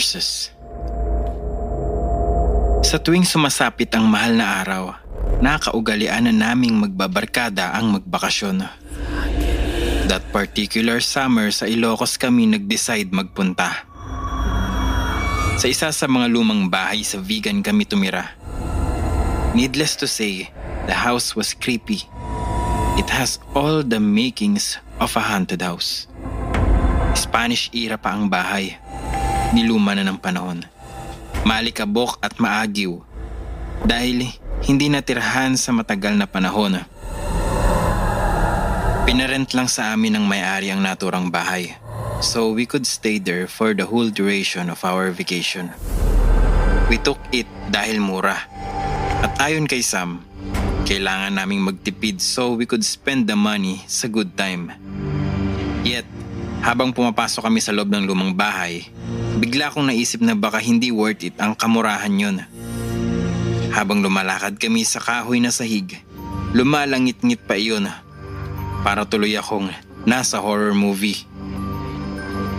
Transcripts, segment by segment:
Of Curses Sa tuwing sumasapit ang mahal na araw, nakaugalian na naming magbabarkada ang magbakasyon. That particular summer sa Ilocos kami nag-decide magpunta. Sa isa sa mga lumang bahay sa vegan kami tumira. Needless to say, the house was creepy. It has all the makings of a haunted house. Spanish era pa ang bahay. Niluma na ng panahon. Malikabok at maagiw. Dahil hindi natirahan sa matagal na panahon. Pinarent lang sa amin ng may-ari ang naturang bahay. So we could stay there for the whole duration of our vacation. We took it dahil mura. At ayon kay Sam, kailangan naming magtipid so we could spend the money sa good time. Yet, habang pumapasok kami sa loob ng lumang bahay, bigla kong naisip na baka hindi worth it ang kamurahan yun. Habang lumalakad kami sa kahoy na sahig, lumalangit-ngit pa iyon. Para tuloy akong nasa horror movie.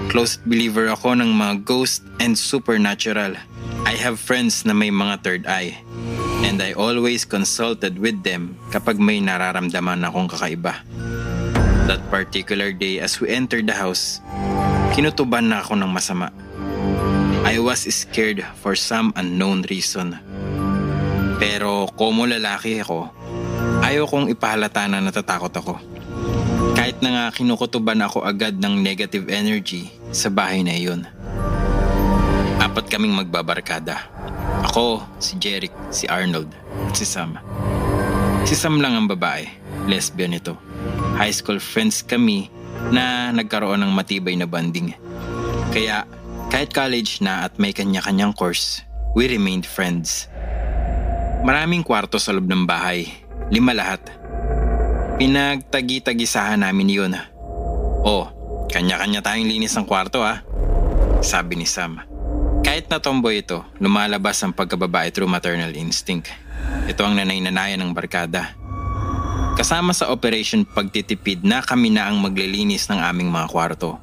Close believer ako ng mga ghost and supernatural. I have friends na may mga third eye. And I always consulted with them kapag may nararamdaman akong kakaiba. That particular day as we entered the house, kinutuban na ako ng masama. I was scared for some unknown reason. Pero komo lalaki ako, ayaw kong ipahalata na natatakot ako. Kahit na nga kinukutuban ako agad ng negative energy sa bahay na iyon. Apat kaming magbabarkada. Ako, si Jeric, si Arnold, at si Sam. Si Sam lang ang babae, lesbian ito. High school friends kami na nagkaroon ng matibay na banding. Kaya kahit college na at may kanya-kanyang course, we remained friends. Maraming kwarto sa loob ng bahay, lima lahat. Pinagtagi-tagisahan namin yun. Oh, kanya-kanya tayong linis ng kwarto ah, sabi ni Sam. Kahit na tomboy ito, lumalabas ang pagkababae through maternal instinct. Ito ang nanay-nanayan ng barkada. Kasama sa operation pagtitipid na kami na ang maglilinis ng aming mga kwarto.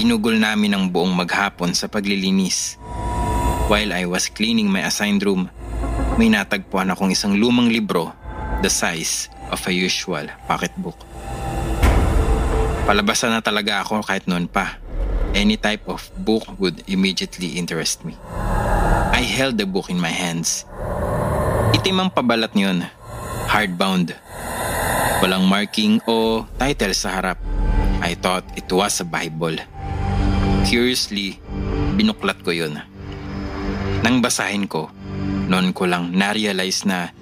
Ginugol namin ang buong maghapon sa paglilinis. While I was cleaning my assigned room, may natagpuan akong isang lumang libro the size of a usual pocketbook. Palabasan na talaga ako kahit noon pa. Any type of book would immediately interest me. I held the book in my hands. Itim ang pabalat niyon, hardbound. Walang marking o title sa harap. I thought it was a Bible. Curiously, binuklat ko yun. Nang basahin ko, noon ko lang na-realize na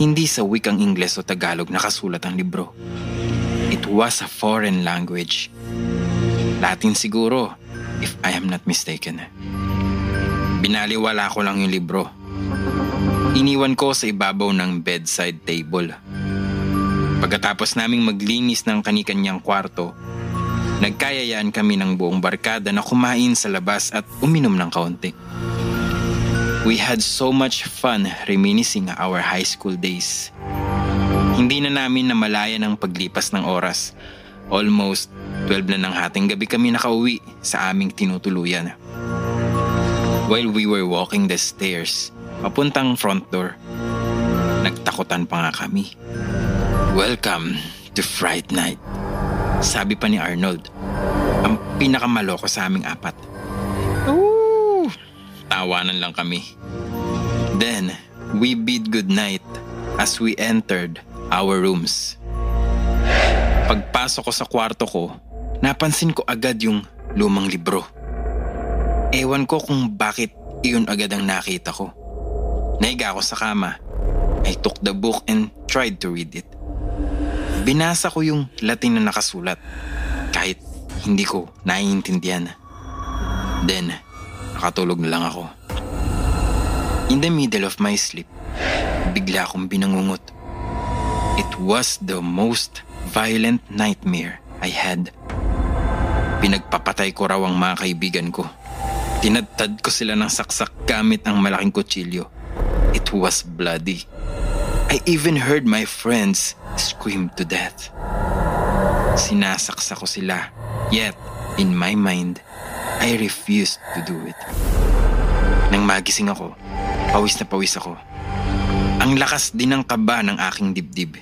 hindi sa wikang Ingles o Tagalog nakasulat ang libro. It was a foreign language. Latin siguro, if I am not mistaken. Binaliwala ko lang yung libro. Iniwan ko sa ibabaw ng bedside table. Pagkatapos naming maglinis ng kanikanyang kwarto, nagkayayaan kami ng buong barkada na kumain sa labas at uminom ng kaunti. We had so much fun reminiscing our high school days. Hindi na namin namalayan ang paglipas ng oras. Almost 12 na ng hating gabi kami nakauwi sa aming tinutuluyan. While we were walking the stairs, papuntang front door, nagtakutan pa nga kami. Welcome to Fright Night. Sabi pa ni Arnold, ang pinakamaloko sa aming apat. Ooh! Tawanan lang kami. Then, we bid goodnight as we entered our rooms. Pagpasok ko sa kwarto ko, napansin ko agad yung lumang libro. Ewan ko kung bakit iyon agad ang nakita ko. Naiga ako sa kama. I took the book and tried to read it. Binasa ko yung Latin na nakasulat kahit hindi ko naiintindihan. Then, nakatulog na lang ako. In the middle of my sleep, bigla akong binangungot. It was the most violent nightmare I had. Pinagpapatay ko raw ang mga kaibigan ko. Tinadtad ko sila ng saksak gamit ang malaking kutsilyo. It was bloody. I even heard my friends scream to death. Sinasaksa ko sila. Yet, in my mind, I refused to do it. Nang magising ako, pawis na pawis ako. Ang lakas din ng kaba ng aking dibdib.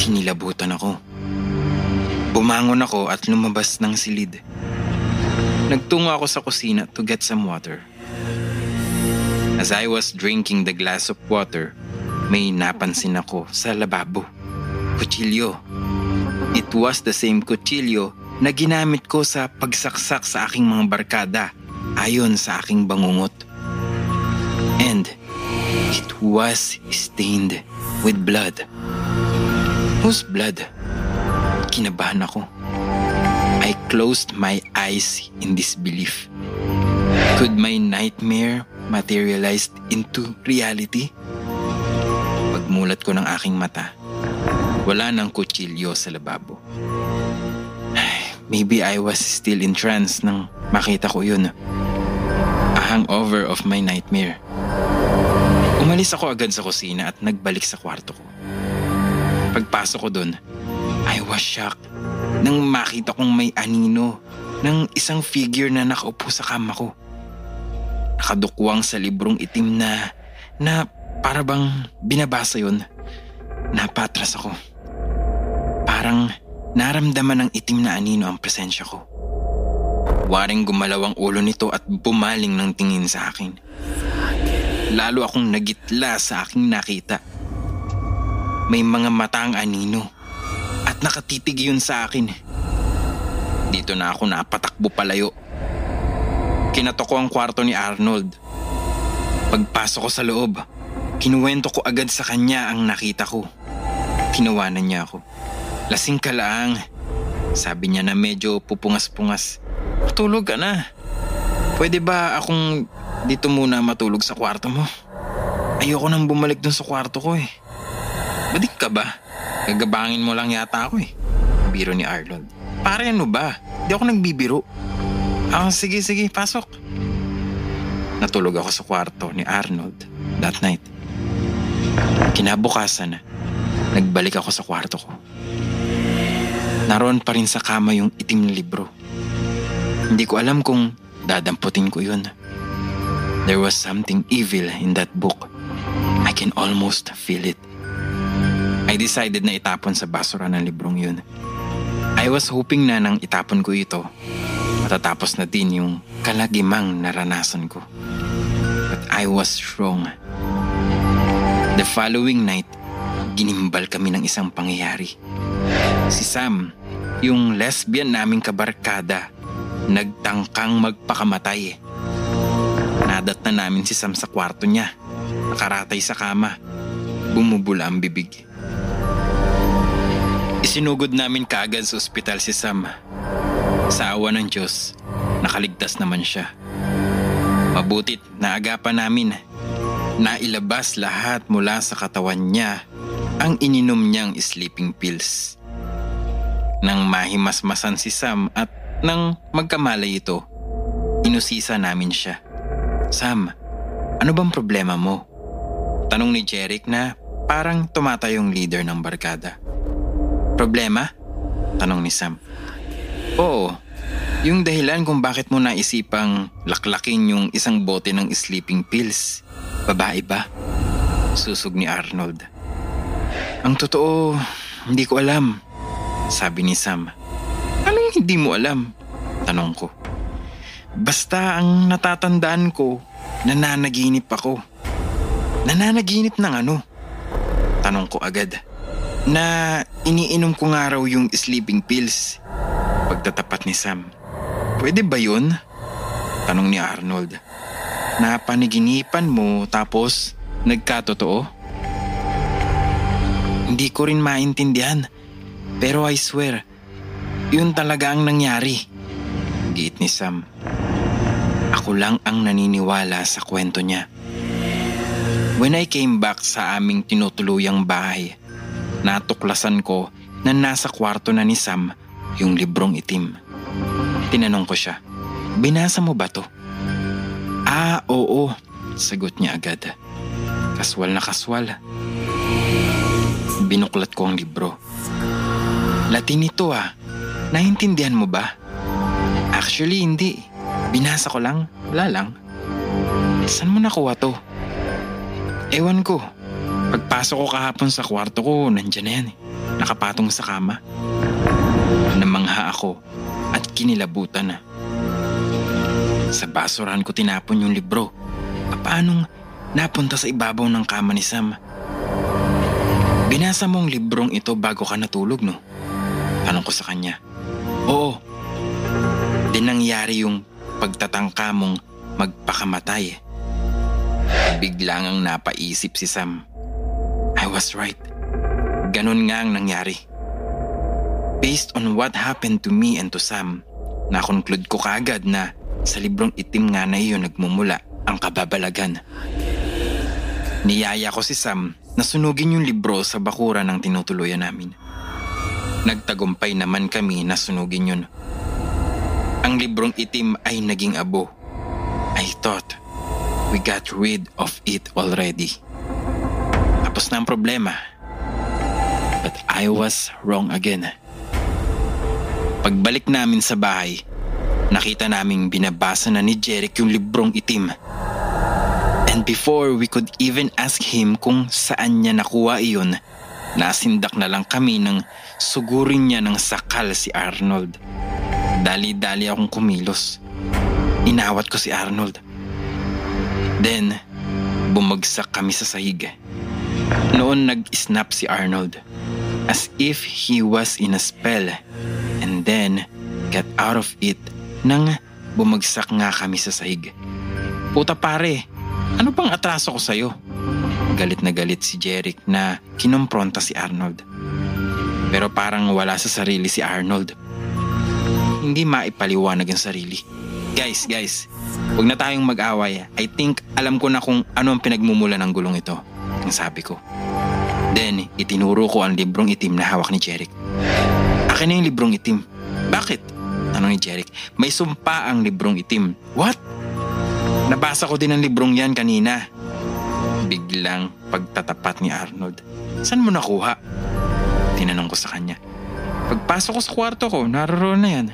Kinilabutan ako. Bumangon ako at lumabas ng silid. Nagtungo ako sa kusina to get some water. As I was drinking the glass of water, may napansin ako sa lababo. Kutsilyo. It was the same kutsilyo na ginamit ko sa pagsaksak sa aking mga barkada ayon sa aking bangungot. And it was stained with blood. Whose blood? Kinabahan ako. I closed my eyes in disbelief. Could my nightmare materialized into reality? Pagmulat ko ng aking mata, wala nang kutsilyo sa lababo. Maybe I was still in trance nang makita ko yun. A hangover of my nightmare. Umalis ako agad sa kusina at nagbalik sa kwarto ko. Pagpasok ko doon, I was shocked nang makita kong may anino ng isang figure na nakaupo sa kama ko. Nakadukwang sa librong itim na na para bang binabasa yon. Napatras ako. Parang naramdaman ng itim na anino ang presensya ko. Waring gumalaw ang ulo nito at bumaling ng tingin sa akin. Lalo akong nagitla sa aking nakita. May mga mata ang anino at nakatitig yun sa akin. Dito na ako napatakbo palayo. Kinatok ko ang kwarto ni Arnold. Pagpasok ko sa loob, kinuwento ko agad sa kanya ang nakita ko. Tinawanan niya ako. Lasing ka lang. Sabi niya na medyo pupungas-pungas. Matulog ka na. Pwede ba akong dito muna matulog sa kwarto mo? Ayoko nang bumalik dun sa kwarto ko eh. Badik ka ba? Gagabangin mo lang yata ako eh. Biro ni Arnold. Pare ano ba? Di ako nagbibiro. Ah, sige sige, pasok. Natulog ako sa kwarto ni Arnold that night. Kinabukasan, nagbalik ako sa kwarto ko. Naroon pa rin sa kama yung itim na libro. Hindi ko alam kung dadamputin ko yun. There was something evil in that book. I can almost feel it. I decided na itapon sa basura ng librong yun. I was hoping na nang itapon ko ito, matatapos na din yung kalagimang naranasan ko. But I was wrong. The following night, ginimbal kami ng isang pangyayari. Si Sam, yung lesbian naming kabarkada, nagtangkang magpakamatay. Nadat na namin si Sam sa kwarto niya. Nakaratay sa kama. Bumubula ang bibig. Isinugod namin kaagad sa ospital si Sam. Sa awa ng Diyos, nakaligtas naman siya. Mabutit na agapan namin. Nailabas lahat mula sa katawan niya ang ininom niyang sleeping pills. Nang mahimasmasan si Sam at nang magkamalay ito, inusisa namin siya. Sam, ano bang problema mo? Tanong ni Jeric na parang tumatayong leader ng barkada. Problema? Tanong ni Sam. Oo, yung dahilan kung bakit mo naisipang laklakin yung isang bote ng sleeping pills. Babae ba? Susog ni Arnold. Ang totoo, hindi ko alam. Sabi ni Sam. Anong hindi mo alam? Tanong ko. Basta ang natatandaan ko, nananaginip ako. Nananaginip ng ano? Tanong ko agad. Na iniinom ko nga raw yung sleeping pills. Pagtatapat ni Sam. Pwede ba yun? Tanong ni Arnold. Na paniginipan mo tapos nagkatotoo? Hindi ko rin maintindihan. Pero I swear, yun talaga ang nangyari. Giit ni Sam. Ako lang ang naniniwala sa kwento niya. When I came back sa aming tinutuluyang bahay, natuklasan ko na nasa kwarto na ni Sam yung librong itim. Tinanong ko siya, binasa mo ba to? Ah, oo, sagot niya agad. Kaswal na kaswal. Binuklat ko ang libro. Latin ito ah. Naintindihan mo ba? Actually, hindi. Binasa ko lang. Wala lang. Saan mo nakuha to? Ewan ko. Pagpasok ko kahapon sa kwarto ko, nandyan na yan eh. Nakapatong sa kama. Namangha ako at kinilabutan na. Sa basurahan ko tinapon yung libro. Paanong napunta sa ibabaw ng kama ni Sam? Binasa mong librong ito bago ka natulog, no? Tanong ko sa kanya. Oo. Di nangyari yung pagtatangka mong magpakamatay. Biglang ang napaisip si Sam. I was right. Ganun nga ang nangyari. Based on what happened to me and to Sam, nakonclude ko kaagad na sa librong itim nga na iyon nagmumula ang kababalagan. Niyaya ko si Sam na sunugin yung libro sa bakura ng tinutuluyan namin. Nagtagumpay naman kami na sunugin yun. Ang librong itim ay naging abo. I thought we got rid of it already. Tapos na ang problema. But I was wrong again. Pagbalik namin sa bahay, nakita naming binabasa na ni Jeric yung librong itim. And before we could even ask him kung saan niya nakuha iyon, nasindak na lang kami ng sugurin niya ng sakal si Arnold. Dali-dali akong kumilos. Inawat ko si Arnold. Then, bumagsak kami sa sahig. Noon nag-snap si Arnold as if he was in a spell then got out of it nang bumagsak nga kami sa sahig. Puta pare, ano pang atraso ko sa'yo? Galit na galit si Jeric na kinompronta si Arnold. Pero parang wala sa sarili si Arnold. Hindi maipaliwanag ang sarili. Guys, guys, huwag na tayong mag-away. I think alam ko na kung ano ang pinagmumula ng gulong ito. Ang sabi ko. Then, itinuro ko ang librong itim na hawak ni Jeric. Akin na yung librong itim. Bakit? Tanong ni Jeric. May sumpa ang librong itim. What? Nabasa ko din ang librong yan kanina. Biglang pagtatapat ni Arnold. Saan mo nakuha? Tinanong ko sa kanya. Pagpasok ko sa kwarto ko, naroon na yan.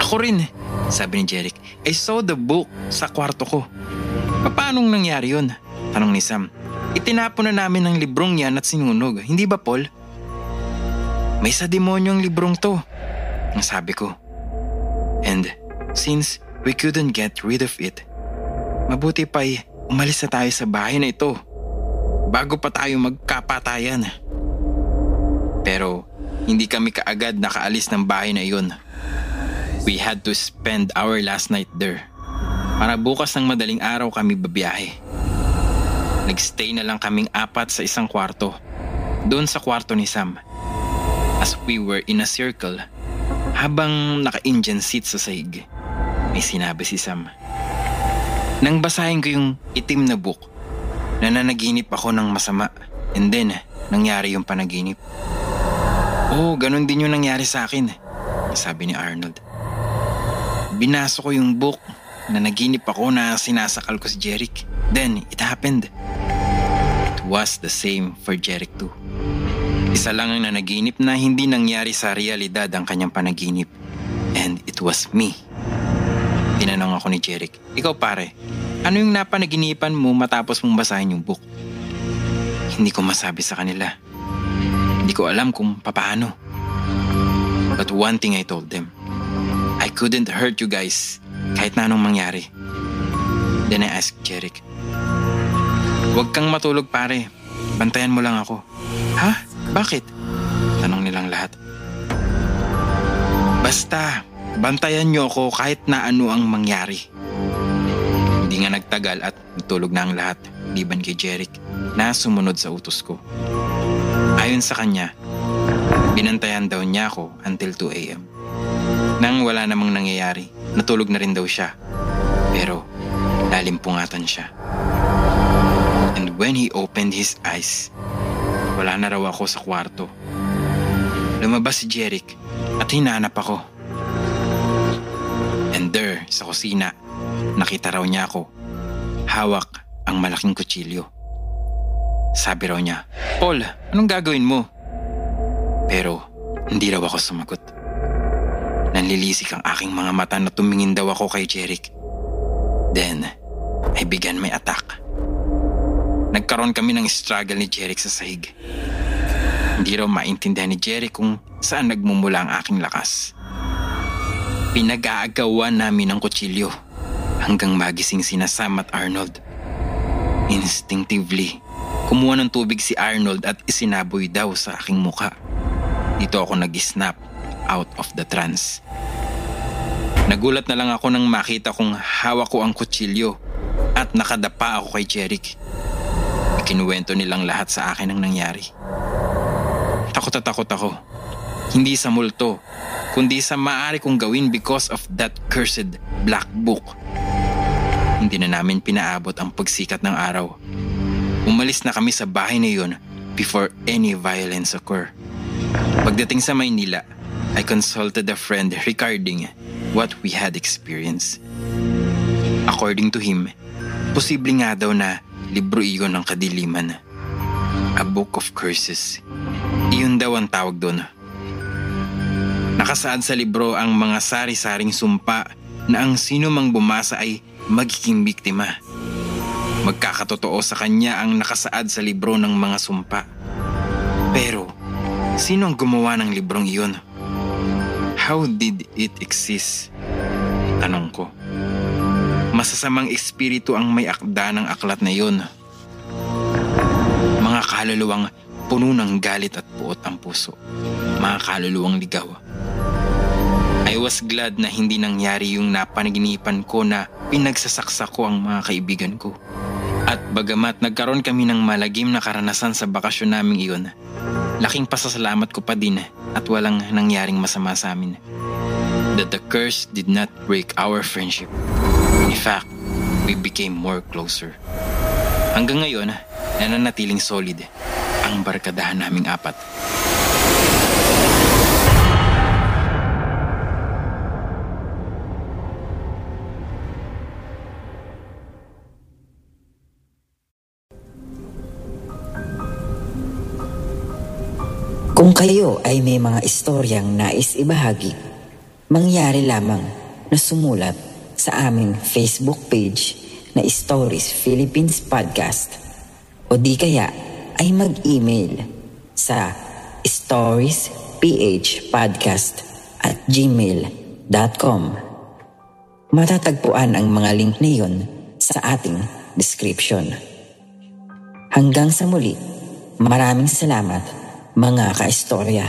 Ako rin, sabi ni Jeric. I saw the book sa kwarto ko. Paanong nangyari yun? Tanong ni Sam. Itinapon na namin ang librong yan at sinunog. Hindi ba, Paul? May sa demonyo ang librong to. Ang sabi ko. And since we couldn't get rid of it, mabuti pa'y umalis na tayo sa bahay na ito bago pa tayo magkapatayan. Pero hindi kami kaagad nakaalis ng bahay na iyon. We had to spend our last night there. Para bukas ng madaling araw kami babiyahe. Nagstay na lang kaming apat sa isang kwarto. Doon sa kwarto ni Sam. As we were in a circle, habang naka-Indian seat sa sahig, may sinabi si Sam. Nang basahin ko yung itim na book, nananaginip ako ng masama and then nangyari yung panaginip. Oh, ganun din yung nangyari sa akin, sabi ni Arnold. Binasa ko yung book na naginip ako na sinasakal ko si Jeric. Then, it happened. It was the same for Jeric too. Isa lang ang nanaginip na hindi nangyari sa realidad ang kanyang panaginip. And it was me. Tinanong ako ni Jeric, Ikaw pare, ano yung napanaginipan mo matapos mong basahin yung book? Hindi ko masabi sa kanila. Hindi ko alam kung papaano. But one thing I told them, I couldn't hurt you guys kahit na anong mangyari. Then I asked Jeric, Huwag kang matulog pare. Bantayan mo lang ako. Ha? Bakit? Tanong nilang lahat. Basta, bantayan niyo ako kahit na ano ang mangyari. Hindi nga nagtagal at natulog na ang lahat, liban kay Jeric na sumunod sa utos ko. Ayon sa kanya, binantayan daw niya ako until 2 a.m. Nang wala namang nangyayari, natulog na rin daw siya. Pero lalimpungatan siya. And when he opened his eyes, wala na raw ako sa kwarto. Lumabas si Jeric at hinanap ako. And there, sa kusina, nakita raw niya ako. Hawak ang malaking kutsilyo. Sabi raw niya, Paul, anong gagawin mo? Pero hindi raw ako sumagot. Nanlilisik ang aking mga mata na tumingin daw ako kay Jeric. Then, I began my attack. Nagkaroon kami ng struggle ni Jeric sa sahig. Hindi raw maintindihan ni Jeric kung saan nagmumula ang aking lakas. Pinag-aagawan namin ng kutsilyo hanggang magising sina Sam at Arnold. Instinctively, kumuha ng tubig si Arnold at isinaboy daw sa aking muka. Dito ako nag-snap out of the trance. Nagulat na lang ako nang makita kong hawak ko ang kutsilyo at nakadapa ako kay Jeric. Ikinuwento nilang lahat sa akin ang nangyari. Takot at takot ako. Hindi sa multo, kundi sa maaari kong gawin because of that cursed black book. Hindi na namin pinaabot ang pagsikat ng araw. Umalis na kami sa bahay na yun before any violence occur. Pagdating sa Maynila, I consulted a friend regarding what we had experienced. According to him, posible nga daw na libro iyon ng kadiliman. A book of curses. Iyon daw ang tawag doon. Nakasaad sa libro ang mga sari-saring sumpa na ang sino mang bumasa ay magiging biktima. Magkakatotoo sa kanya ang nakasaad sa libro ng mga sumpa. Pero, sino ang gumawa ng librong iyon? How did it exist? Tanong ko. Masasamang espiritu ang may akda ng aklat na iyon. Mga kaluluwang puno ng galit at puot ang puso. Mga kaluluwang ligaw. I was glad na hindi nangyari yung napanaginipan ko na pinagsasaksak ko ang mga kaibigan ko. At bagamat nagkaroon kami ng malagim na karanasan sa bakasyon naming iyon, laking pasasalamat ko pa din at walang nangyaring masama sa amin. That the curse did not break our friendship. Fact, we became more closer. Hanggang ngayon, nananatiling solid ang barkadahan naming apat. Kung kayo ay may mga istoryang nais ibahagi, mangyari lamang na sumulat sa aming Facebook page na Stories Philippines Podcast o di kaya ay mag-email sa storiesphpodcast at gmail.com Matatagpuan ang mga link na iyon sa ating description. Hanggang sa muli, maraming salamat mga kaistorya.